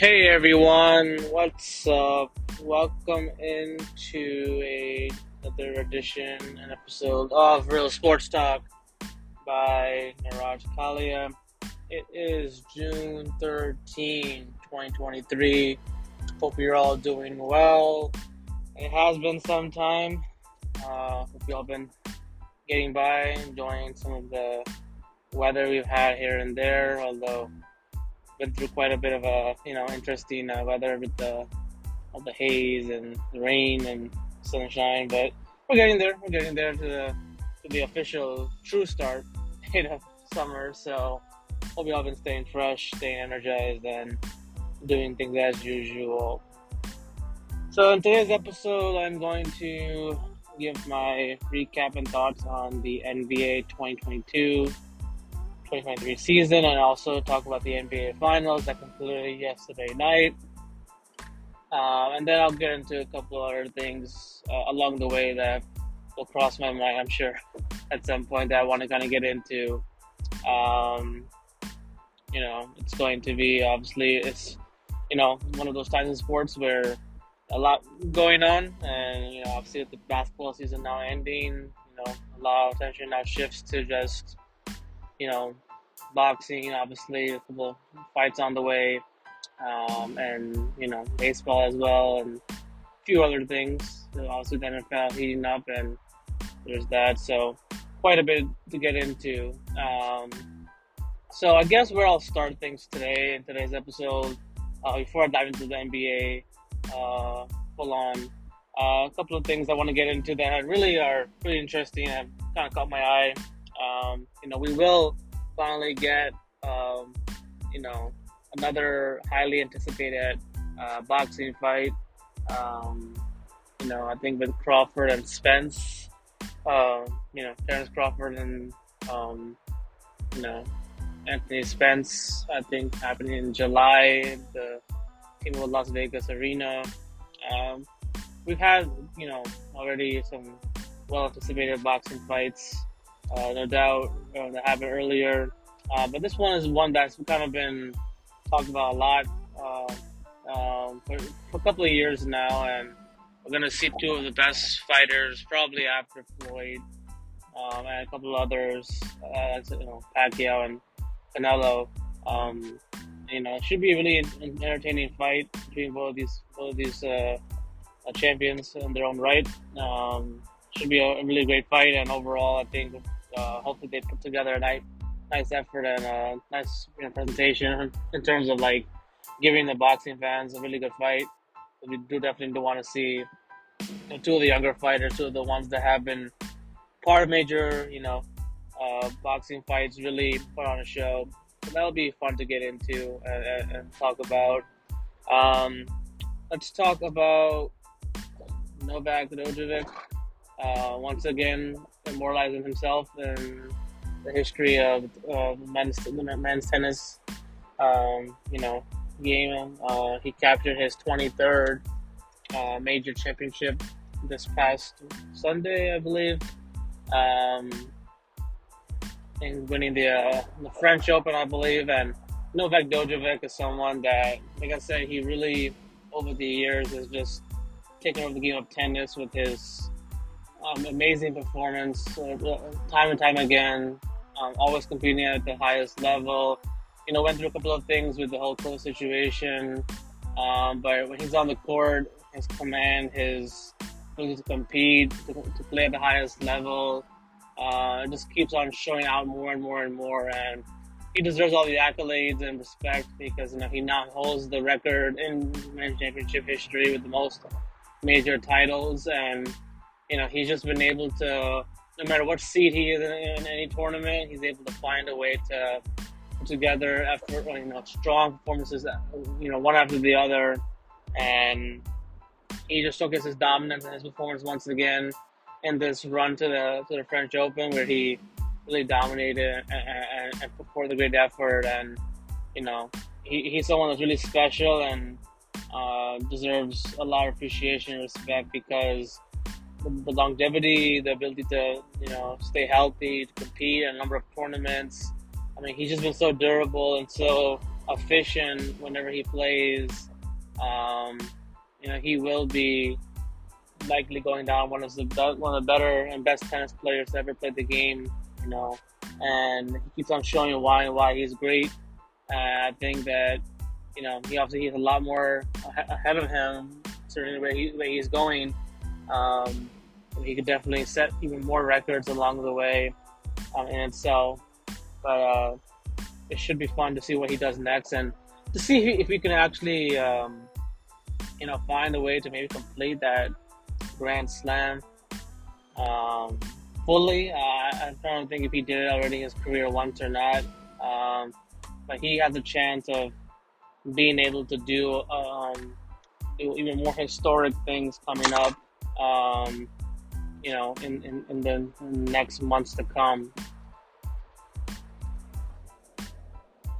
Hey everyone, what's up? Welcome into a, another edition, an episode of Real Sports Talk by Niraj Kalia. It is June 13, 2023. Hope you're all doing well. It has been some time. Uh, hope you all been getting by, enjoying some of the weather we've had here and there, although been through quite a bit of a you know interesting uh, weather with the all the haze and the rain and sunshine, but we're getting there. We're getting there to the to the official true start you know summer. So hope you all been staying fresh, staying energized, and doing things as usual. So in today's episode, I'm going to give my recap and thoughts on the NBA 2022 2023 season and also talk about the NBA Finals that concluded yesterday night. Uh, and then I'll get into a couple other things uh, along the way that will cross my mind, I'm sure, at some point that I want to kind of get into. Um, you know, it's going to be obviously, it's, you know, one of those times in sports where a lot going on, and, you know, obviously with the basketball season now ending, you know, a lot of attention now shifts to just you know, boxing, obviously, a couple of fights on the way, um, and, you know, baseball as well, and a few other things. Also, the NFL heating up, and there's that. So, quite a bit to get into. Um, so, I guess where I'll start things today in today's episode, uh, before I dive into the NBA uh, full on, uh, a couple of things I want to get into that really are pretty interesting and kind of caught my eye. Um, you know, we will finally get, um, you know, another highly anticipated uh, boxing fight. Um, you know, I think with Crawford and Spence, uh, you know, Terence Crawford and, um, you know, Anthony Spence, I think happening in July, the T-Mobile Las Vegas Arena. Um, we've had, you know, already some well anticipated boxing fights uh, no doubt uh, that happened earlier. Uh, but this one is one that's kind of been talked about a lot uh, um, for, for, a couple of years now, and we're going to see two of the best fighters probably after Floyd um, and a couple of others, uh, you know, Pacquiao and Canelo. Um, you know, it should be a really entertaining fight between both of these both of these uh, champions in their own right. Um, should be a really great fight, and overall, I think uh, hopefully they put together a nice, nice effort and a nice you know, presentation in terms of like giving the boxing fans a really good fight. We do definitely want to see you know, two of the younger fighters, two of the ones that have been part of major, you know, uh, boxing fights, really put on a show. So that'll be fun to get into and, and, and talk about. Um, let's talk about Novak Djokovic. Uh, once again, immortalizing himself in the history of uh, men's men's tennis. Um, you know, game. Uh, he captured his 23rd uh, major championship this past Sunday, I believe. Um, and winning the uh, the French Open, I believe, and Novak Djokovic is someone that, like I said, he really over the years has just taken over the game of tennis with his um, amazing performance, uh, time and time again. Um, always competing at the highest level. You know, went through a couple of things with the whole close situation, um, but when he's on the court, his command, his ability to compete, to, to play at the highest level, uh, just keeps on showing out more and more and more. And he deserves all the accolades and respect because you know he now holds the record in men's championship history with the most major titles and you know, he's just been able to, no matter what seed he is in, in any tournament, he's able to find a way to put together effort, you know, strong performances, you know, one after the other, and he just showcased his dominance and his performance once again in this run to the to the French Open, where he really dominated and, and, and put forth a great effort, and you know, he, he's someone that's really special and uh, deserves a lot of appreciation and respect because the, the, longevity, the ability to you know stay healthy, to compete in a number of tournaments. I mean, he's just been so durable and so efficient whenever he plays. Um, you know, he will be likely going down one of the one of the better and best tennis players to ever play the game. You know, and he keeps on showing why and why he's great. Uh, I think that you know he obviously has a lot more ahead of him, certainly where, he, where he's going. Um, he could definitely set even more records along the way um, in itself. But uh, it should be fun to see what he does next and to see if we can actually, um, you know, find a way to maybe complete that Grand Slam um, fully. Uh, trying to think if he did it already in his career once or not. Um, but he has a chance of being able to do, um, do even more historic things coming up. Um, you know, in, in, in the next months to come.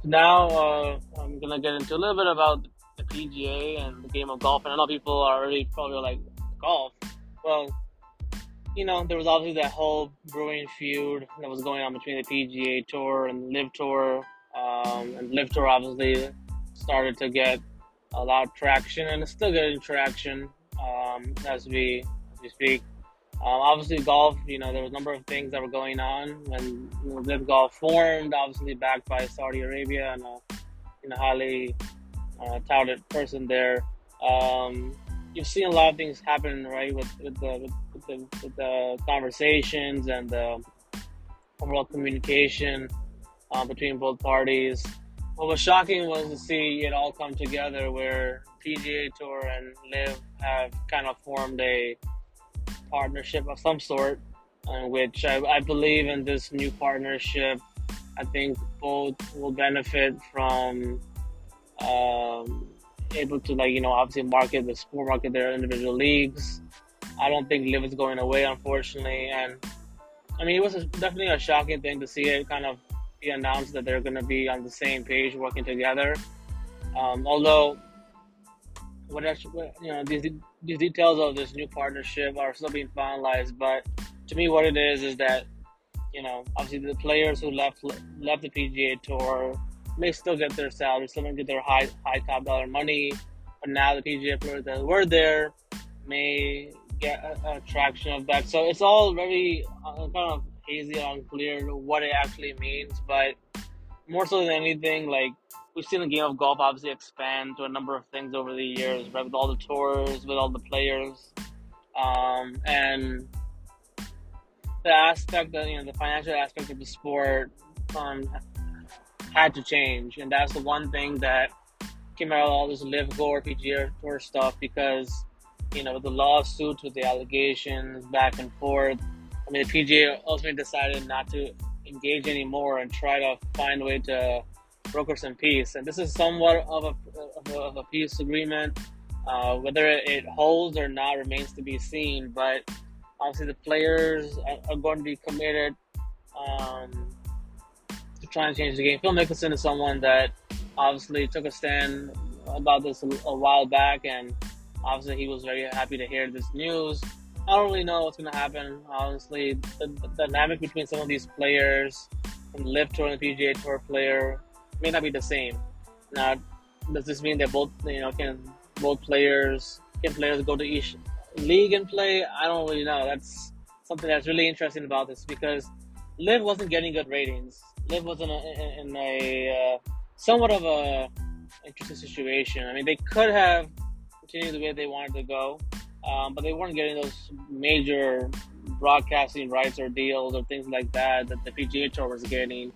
Now, uh, I'm gonna get into a little bit about the PGA and the game of golf. And I know people are already probably like, golf? Well, you know, there was obviously that whole brewing feud that was going on between the PGA Tour and LIV Tour. Um, and LIV Tour obviously started to get a lot of traction, and it's still getting traction um, as we as we speak. Um, obviously, golf, you know, there was a number of things that were going on when you know, LIV Golf formed, obviously backed by Saudi Arabia and a you know, highly uh, touted person there. Um, you've seen a lot of things happen, right, with, with, the, with the, with the conversations and the overall communication uh, between both parties. What was shocking was to see it all come together where PGA Tour and LIV have kind of formed a partnership of some sort, in which I, I believe in this new partnership. I think both will benefit from um, able to like you know obviously market the sport, market their individual leagues. I don't think LIV is going away, unfortunately, and I mean it was definitely a shocking thing to see it kind of be announced that they're going to be on the same page working together. Um, although what actually, you know these these details of this new partnership are still being finalized. But to me, what it is is that you know obviously the players who left left the PGA Tour may still get their salary, still get their high high top dollar money, but now the PGA players that were there may get a, a traction of that. So it's all very uh, kind of hazy, unclear what it actually means. But more so than anything, like we've seen the game of golf obviously expand to a number of things over the years, right? With all the tours, with all the players, um, and the aspect that you know the financial aspect of the sport um, had to change, and that's the one thing that came out of all this LIV Golf PGA Tour stuff because you know the lawsuits with the allegations back and forth. I mean, the PGA ultimately decided not to engage anymore and try to find a way to broker some peace. And this is somewhat of a, of a, of a peace agreement. Uh, whether it holds or not remains to be seen. But obviously, the players are, going to be committed um, to try and change the game. Phil Mickelson is someone that obviously took a stand about this a while back, and obviously, he was very happy to hear this news. I don't really know what's going to happen. Honestly, the, the, dynamic between some of these players, and LIV Tour and the PGA Tour player, may not be the same. Now, does this mean that both you know can both players can players go to each league and play? I don't really know. That's something that's really interesting about this because LIV wasn't getting good ratings. LIV was in a, in a uh, somewhat of a interesting situation. I mean, they could have continued the way they wanted to go, um, but they weren't getting those major broadcasting rights or deals or things like that that the PGA Tour was getting.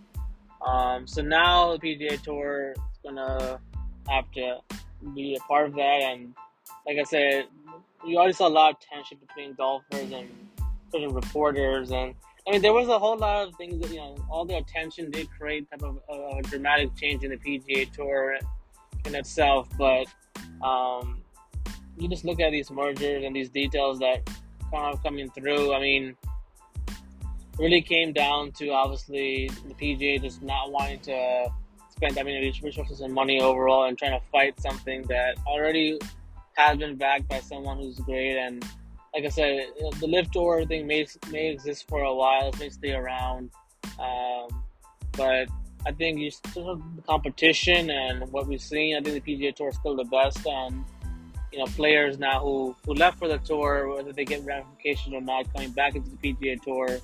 Um, so now the PGA Tour is gonna have to be a part of that, and like I said, you already saw a lot of tension between golfers and certain reporters, and I mean there was a whole lot of things that you know all the attention did create type of a, a dramatic change in the PGA Tour in itself, but um, you just look at these mergers and these details that kind of coming through. I mean, really came down to obviously the PGA just not wanting to spend that many resources and money overall and trying to fight something that already has been backed by someone who's great. And like I said, the LIV Tour thing may may exist for a while, it may stay around, um, but I think you still have the competition and what we've seen. I think the PGA Tour is still the best, and you know, players now who, who left for the tour, whether they get ramifications or not, coming back into the PGA Tour,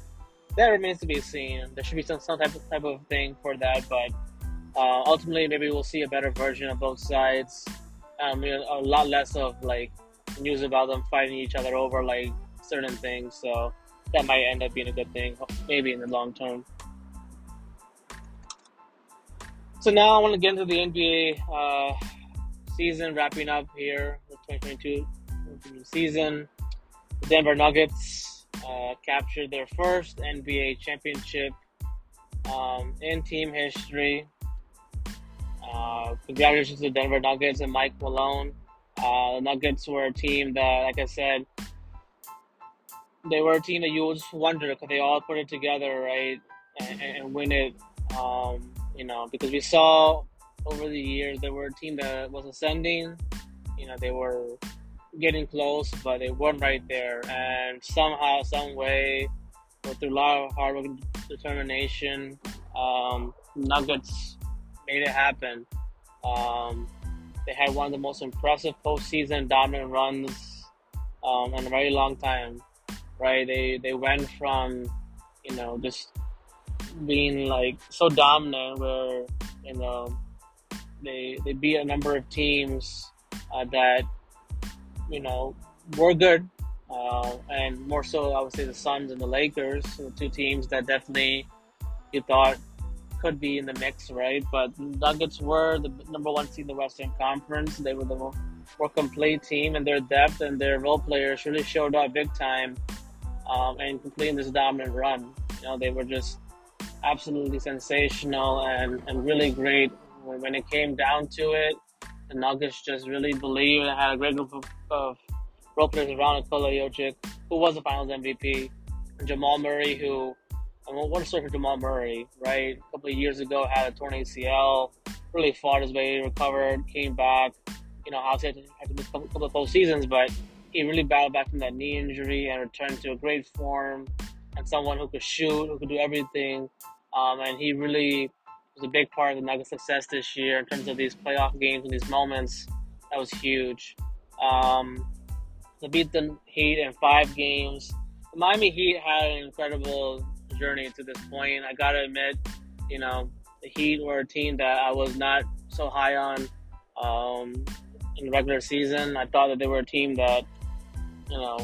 that remains to be seen. There should be some, some type of type of thing for that, but uh, ultimately, maybe we'll see a better version of both sides. Um, you know, a lot less of like news about them fighting each other over like certain things. So that might end up being a good thing, maybe in the long term. So now I want to get into the NBA uh, season wrapping up here, the 2022 season. The Denver Nuggets uh, captured their first NBA championship um, in team history. Uh, congratulations to the Denver Nuggets and Mike Malone. Uh, the Nuggets were a team that, like I said, they were a team that you just wonder because they all put it together, right, and, and win it. Um, you know, because we saw over the years they were a team that was ascending. You know, they were getting close, but they weren't right there. And somehow, some way, through a lot of hard work and determination, um, Nuggets made it happen. Um, they had one of the most impressive postseason dominant runs um, in a very long time. Right? They they went from you know just being like so dominant where you know they they beat a number of teams uh, that you know were good. Uh, and more so I would say the Suns and the Lakers the two teams that definitely you thought could be in the mix right? But Nuggets were the number one seed in the Western Conference. They were the more, more complete team and their depth and their role players really showed up big time um, and completing this dominant run. You know they were just absolutely sensational and, and really great when it came down to it. The Nuggets just really believed and had a great group of, of role players around Nikola Jokic, who was the Finals MVP, and Jamal Murray, who I mean, what a story for Jamal Murray, right? A couple of years ago, had a torn ACL, really fought his way, recovered, came back. You know, obviously had to miss a couple of postseasons, but he really battled back from that knee injury and returned to a great form and someone who could shoot, who could do everything. Um, and he really was a big part of the Nuggets' success this year in terms of these playoff games and these moments. That was huge. Um, beat the Heat in five games, the Miami Heat had an incredible journey to this point. I gotta admit, you know, the Heat were a team that I was not so high on um, in the regular season. I thought that they were a team that, you know,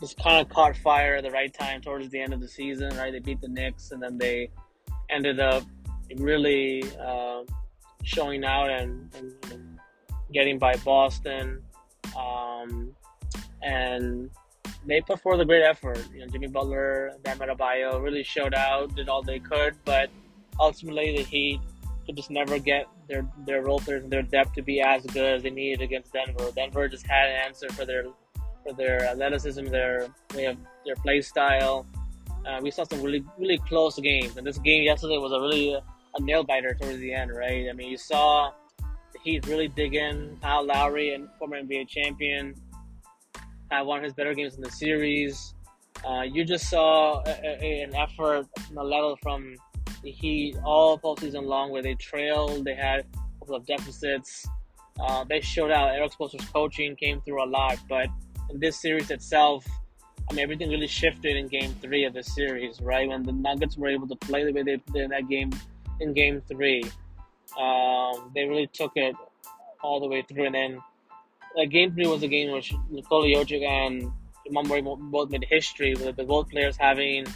just kind of caught fire at the right time towards the end of the season, right? They beat the Knicks and then they ended up really uh, showing out and, and, getting by Boston. Um, and they put forth a great effort. You know, Jimmy Butler, Bam Adebayo really showed out, did all they could, but ultimately the Heat could just never get their their players and their depth to be as good as they needed against Denver. Denver just had an answer for their for their athleticism, their way of their play style. Uh, we saw some really really close games, and this game yesterday was a really a nail biter towards the end, right? I mean, you saw the Heat really dig in. Kyle Lowry, and former NBA champion, had one of his better games in the series. Uh, you just saw a, a, an effort, a level from the Heat all postseason long, where they trailed, they had a couple of deficits. Uh, they showed out. Erik Spoelstra's coaching came through a lot, but in this series itself, I mean, everything really shifted in Game Three of the series, right? When the Nuggets were able to play the way they did in that game in Game Three, um, they really took it all the way through. And then uh, Game Three was a game which Nikola Jokic and Murray both made history with the both players having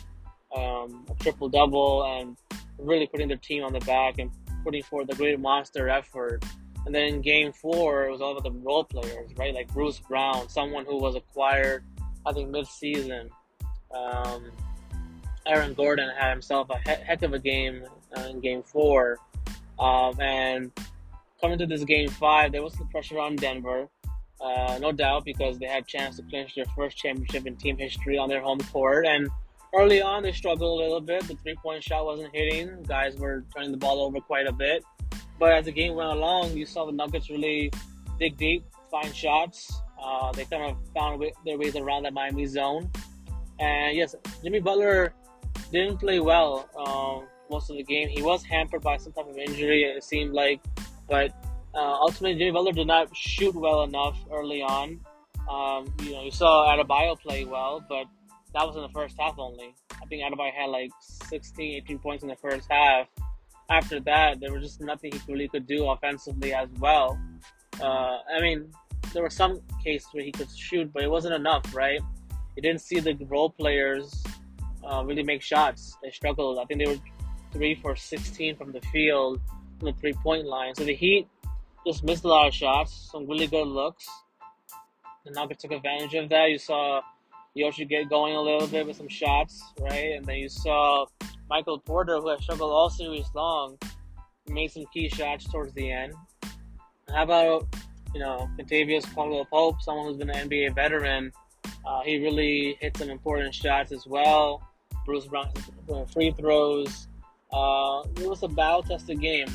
um, a triple double and really putting their team on the back and putting forth a great monster effort. And then in game four, it was all about the role players, right? Like Bruce Brown, someone who was acquired, I think, mid-season. Um, Aaron Gordon had himself a heck of a game in game four. Um, and coming to this game five, there was some pressure on Denver, uh, no doubt, because they had a chance to clinch their first championship in team history on their home court. And early on, they struggled a little bit. The three-point shot wasn't hitting. Guys were turning the ball over quite a bit. But as the game went along, you saw the Nuggets really dig deep, find shots. Uh, they kind of found their ways around that Miami zone. And yes, Jimmy Butler didn't play well um, most of the game. He was hampered by some type of injury, it seemed like, but uh, ultimately Jimmy Butler did not shoot well enough early on. Um, you know, you saw Adebayo play well, but that was in the first half only. I think Adebayo had like 16, 18 points in the first half. After that, there was just nothing he really could do offensively as well. Uh, I mean, there were some cases where he could shoot, but it wasn't enough, right? You didn't see the role players uh, really make shots. They struggled. I think they were three for 16 from the field, from the three point line. So the Heat just missed a lot of shots, some really good looks. The Nuggets took advantage of that. You saw Jokic get going a little bit with some shots, right? And then you saw Michael Porter, who has struggled all series long, made some key shots towards the end. How about, you know, Kentavious Caldwell Pope, someone who's been an NBA veteran? Uh, he really hit some important shots as well. Bruce Brown free throws. Uh, it was a battle tested game.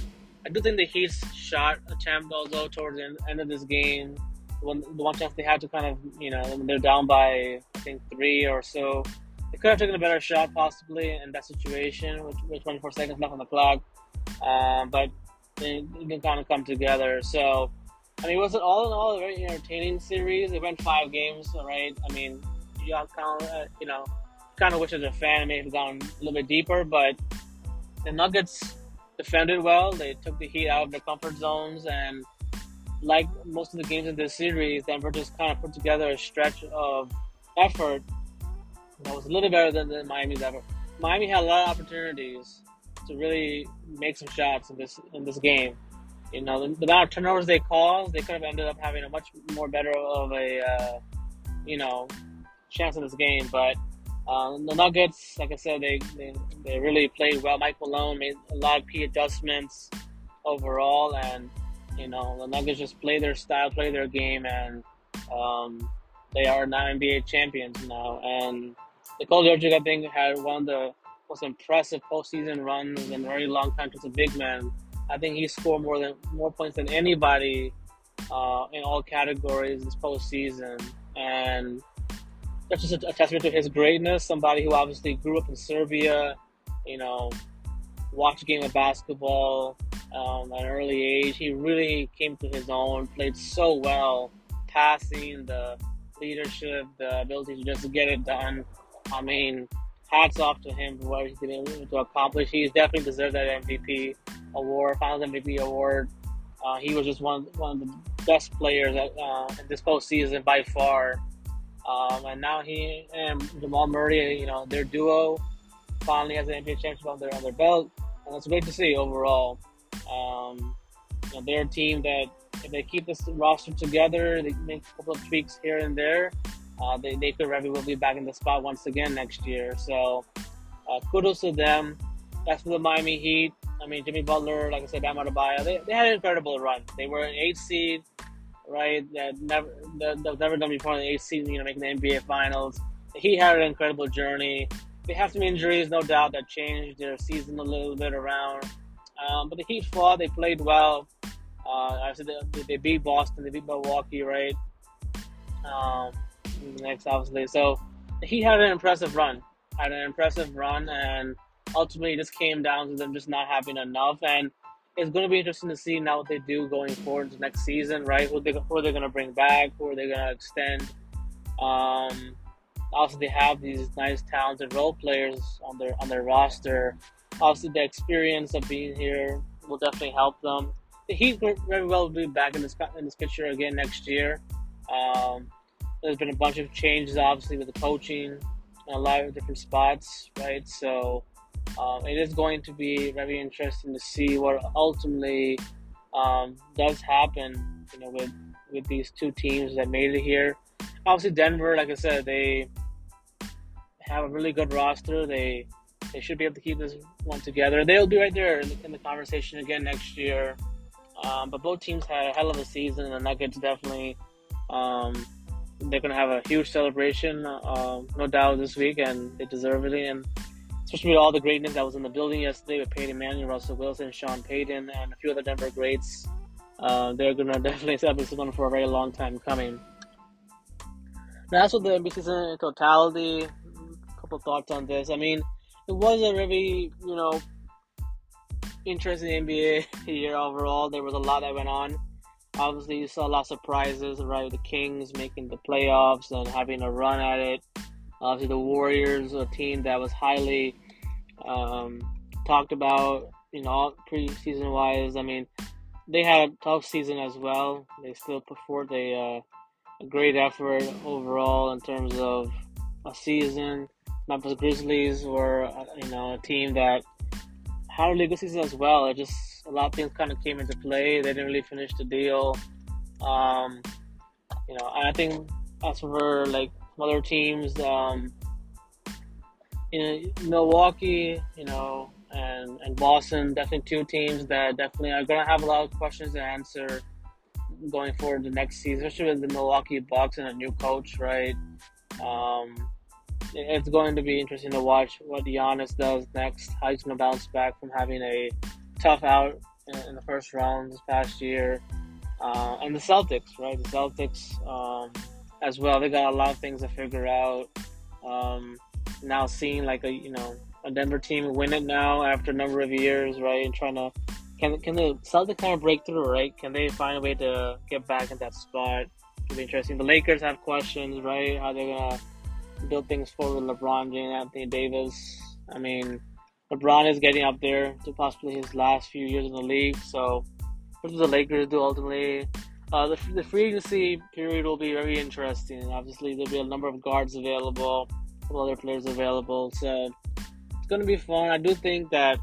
I do think the Heat shot a attempt, although towards the end of this game, one, the one chance they had to kind of, you know, they're down by, I think, three or so. They could have taken a better shot possibly in that situation with, with 24 seconds left on the clock. Um, but they, can kind of come together. So, I mean, it was all in all a very entertaining series. It went five games, right? I mean, you kind of, uh, you know, kind of wish as a fan it may have gone a little bit deeper, but the Nuggets defended well. They took the Heat out of their comfort zones, and like most of the games in this series, Denver just kind of put together a stretch of effort that was a little better than, than Miami's effort. Miami had a lot of opportunities to really make some shots in this in this game. You know, the, the amount of turnovers they caused, they could have ended up having a much more better of a uh, you know chance in this game, but um, the Nuggets, like I said, they, they, they really played well. Mike Malone made a lot of key adjustments overall, and you know the Nuggets just play their style, play their game, and um, they are now NBA champions now. And Nikola Jokic, I think, had one of the most impressive postseason runs in a very long time as a big man. I think he scored more than more points than anybody uh, in all categories this postseason, and that's just a, a, testament to his greatness. Somebody who obviously grew up in Serbia, you know, watched a game of basketball um, at an early age. He really came to his own, played so well, passing, the leadership, the ability to just get it done. I mean, hats off to him for what he's been able to accomplish. He's definitely deserved that MVP award, Finals MVP award. Uh, he was just one one of the best players at, uh, in this postseason by far. Um, and now he and Jamal Murray, you know, their duo finally has an NBA championship on their on their belt, and it's great to see overall. Um, you know, they're a team that if they keep this roster together, they make a couple of tweaks here and there. Uh, they, they could very well be back in the spot once again next year. So uh, kudos to them. That's for the Miami Heat. I mean, Jimmy Butler, like I said, Bam Adebayo, they, they had an incredible run. They were an eight seed right? That never that, that never done before in the eighth season, you know, making the NBA Finals. He had an incredible journey. They have some injuries, no doubt, that changed their season a little bit around. Um, but the Heat fought. They played well. Uh, I said they, they, beat Boston. They beat Milwaukee, right? Um, next, obviously. So he had an impressive run. Had an impressive run, and ultimately, just came down to them just not having enough. And it's going to be interesting to see now what they do going forward into next season, right? Who they who they're going to bring back, who are they going to extend. Um, also, they have these nice, talented role players on their on their roster. Obviously, the experience of being here will definitely help them. The Heat very well be back in this in this picture again next year. Um, there's been a bunch of changes, obviously, with the coaching in a lot of different spots, right? So um, it is going to be very interesting to see what ultimately um, does happen, you know, with with these two teams that made it here. Obviously, Denver, like I said, they have a really good roster. They they should be able to keep this one together. They'll be right there in the, in the conversation again next year. Um, but both teams had a hell of a season. And the Nuggets definitely um, they're going to have a huge celebration, uh, no doubt, this week, and they deserve it. And especially with all the greatness that was in the building yesterday with Peyton Manning, Russell Wilson, Sean Payton, and a few other Denver greats. Uh, they're to definitely set this one for a very long time coming. Now, what the NBA season in totality. A couple thoughts on this. I mean, it was a really you know, interesting NBA year overall. There was a lot that went on. Obviously, you saw a lot of surprises, right? The Kings making the playoffs and having a run at it. Obviously, the Warriors, a team that was highly um, talked about, you know, preseason wise. I mean, they had a tough season as well. They still put forth a, uh, a great effort overall in terms of a season. Memphis Grizzlies were, uh, you know, a team that had a really season as well. It just a lot of things kind of came into play. They didn't really finish the deal. Um, you know, I think as for like other teams, um, in Milwaukee, you know, and, and Boston, definitely two teams that definitely are going to have a lot of questions to answer going forward the next season, especially with the Milwaukee Bucks and a new coach, right? Um, it's going to be interesting to watch what Giannis does next. How he's going to bounce back from having a tough out in, the first round this past year. Uh, and the Celtics, right? The Celtics um, as well. They got a lot of things to figure out. Um, now seeing like a you know a Denver team win it now after a number of years, right? And trying to can can the Celtics kind of break through, right? Can they find a way to get back in that spot? It'll be interesting. The Lakers have questions, right? How they're gonna build things forward with LeBron James, Anthony Davis. I mean, LeBron is getting up there to possibly his last few years in the league. So, what do the Lakers do ultimately? Uh, the, the free agency period will be very interesting. Obviously, there'll be a number of guards available, other players available. So, it's going to be fun. I do think that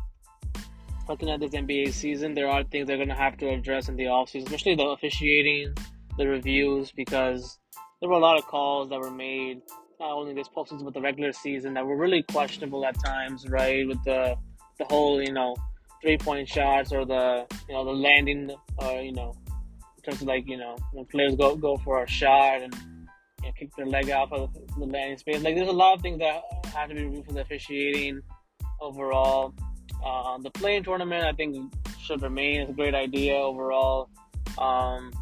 looking at this NBA season, there are things they're going to have to address in the offseason, especially the officiating, the reviews, because there were a lot of calls that were made not only this postseason but the regular season that were really questionable at times, right? With the the whole you know three point shots or the you know the landing, uh, you know, in terms of like you know when players go go for a shot and you know, kick their leg out of the landing space. Like there's a lot of things that have to be reviewed for the officiating overall. Uh, the play-in tournament, I think, should remain. It's a great idea overall. Um,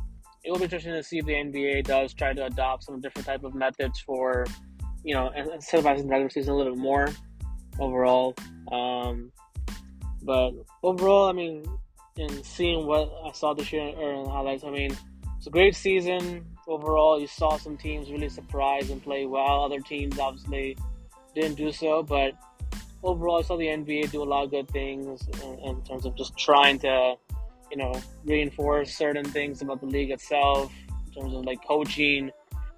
it will be interesting to see if the NBA does try to adopt some different type of methods for, you know, incentivizing the regular season a little bit more overall. Um, but overall, I mean, in seeing what I saw this year in highlights, I mean, it's a great season overall. You saw some teams really surprise and play well. Other teams obviously didn't do so, but overall, I saw the NBA do a lot of good things in, in terms of just trying to you know, reinforce certain things about the league itself in terms of like coaching.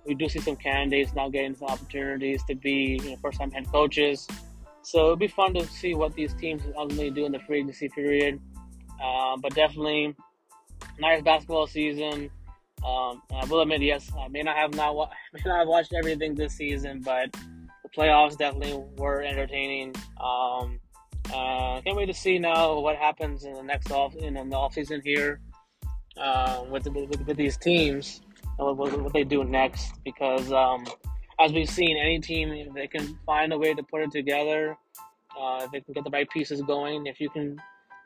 We do see some candidates now getting some opportunities to be you know, first time head coaches. So it'll be fun to see what these teams ultimately do in the free agency period. Uh, but definitely, nice basketball season. Um, I will admit, yes, I may not have not wa- may not have watched everything this season, but the playoffs definitely were entertaining. Um, uh, can't wait to see now what happens in the next off in the off season here uh, with, with, with these teams and what, what, they do next. Because um, as we've seen, any team if they can find a way to put it together, uh, if they can get the right pieces going, if you can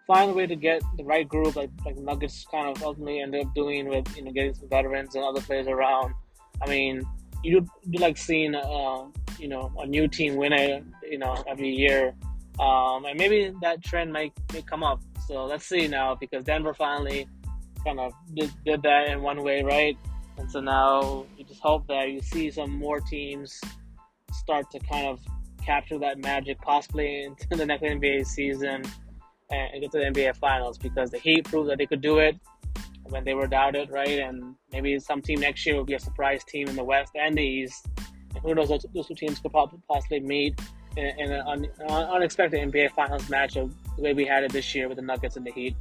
find a way to get the right group, like like Nuggets kind of ultimately ended up doing with you know getting some veterans and other players around. I mean, you do, like seeing uh, you know a new team win it you know every year um, and maybe that trend might, may come up. So let's see now because Denver finally kind of did, did that in one way, right? And so now you just hope that you see some more teams start to kind of capture that magic possibly into the next NBA season and get to the NBA Finals because the Heat proved that they could do it when they were doubted, right? And maybe some team next year will be a surprise team in the West and the East. And who knows, those, those two teams could possibly meet in, in an un, unexpected NBA Finals matchup the way we had it this year with the Nuggets and the Heat.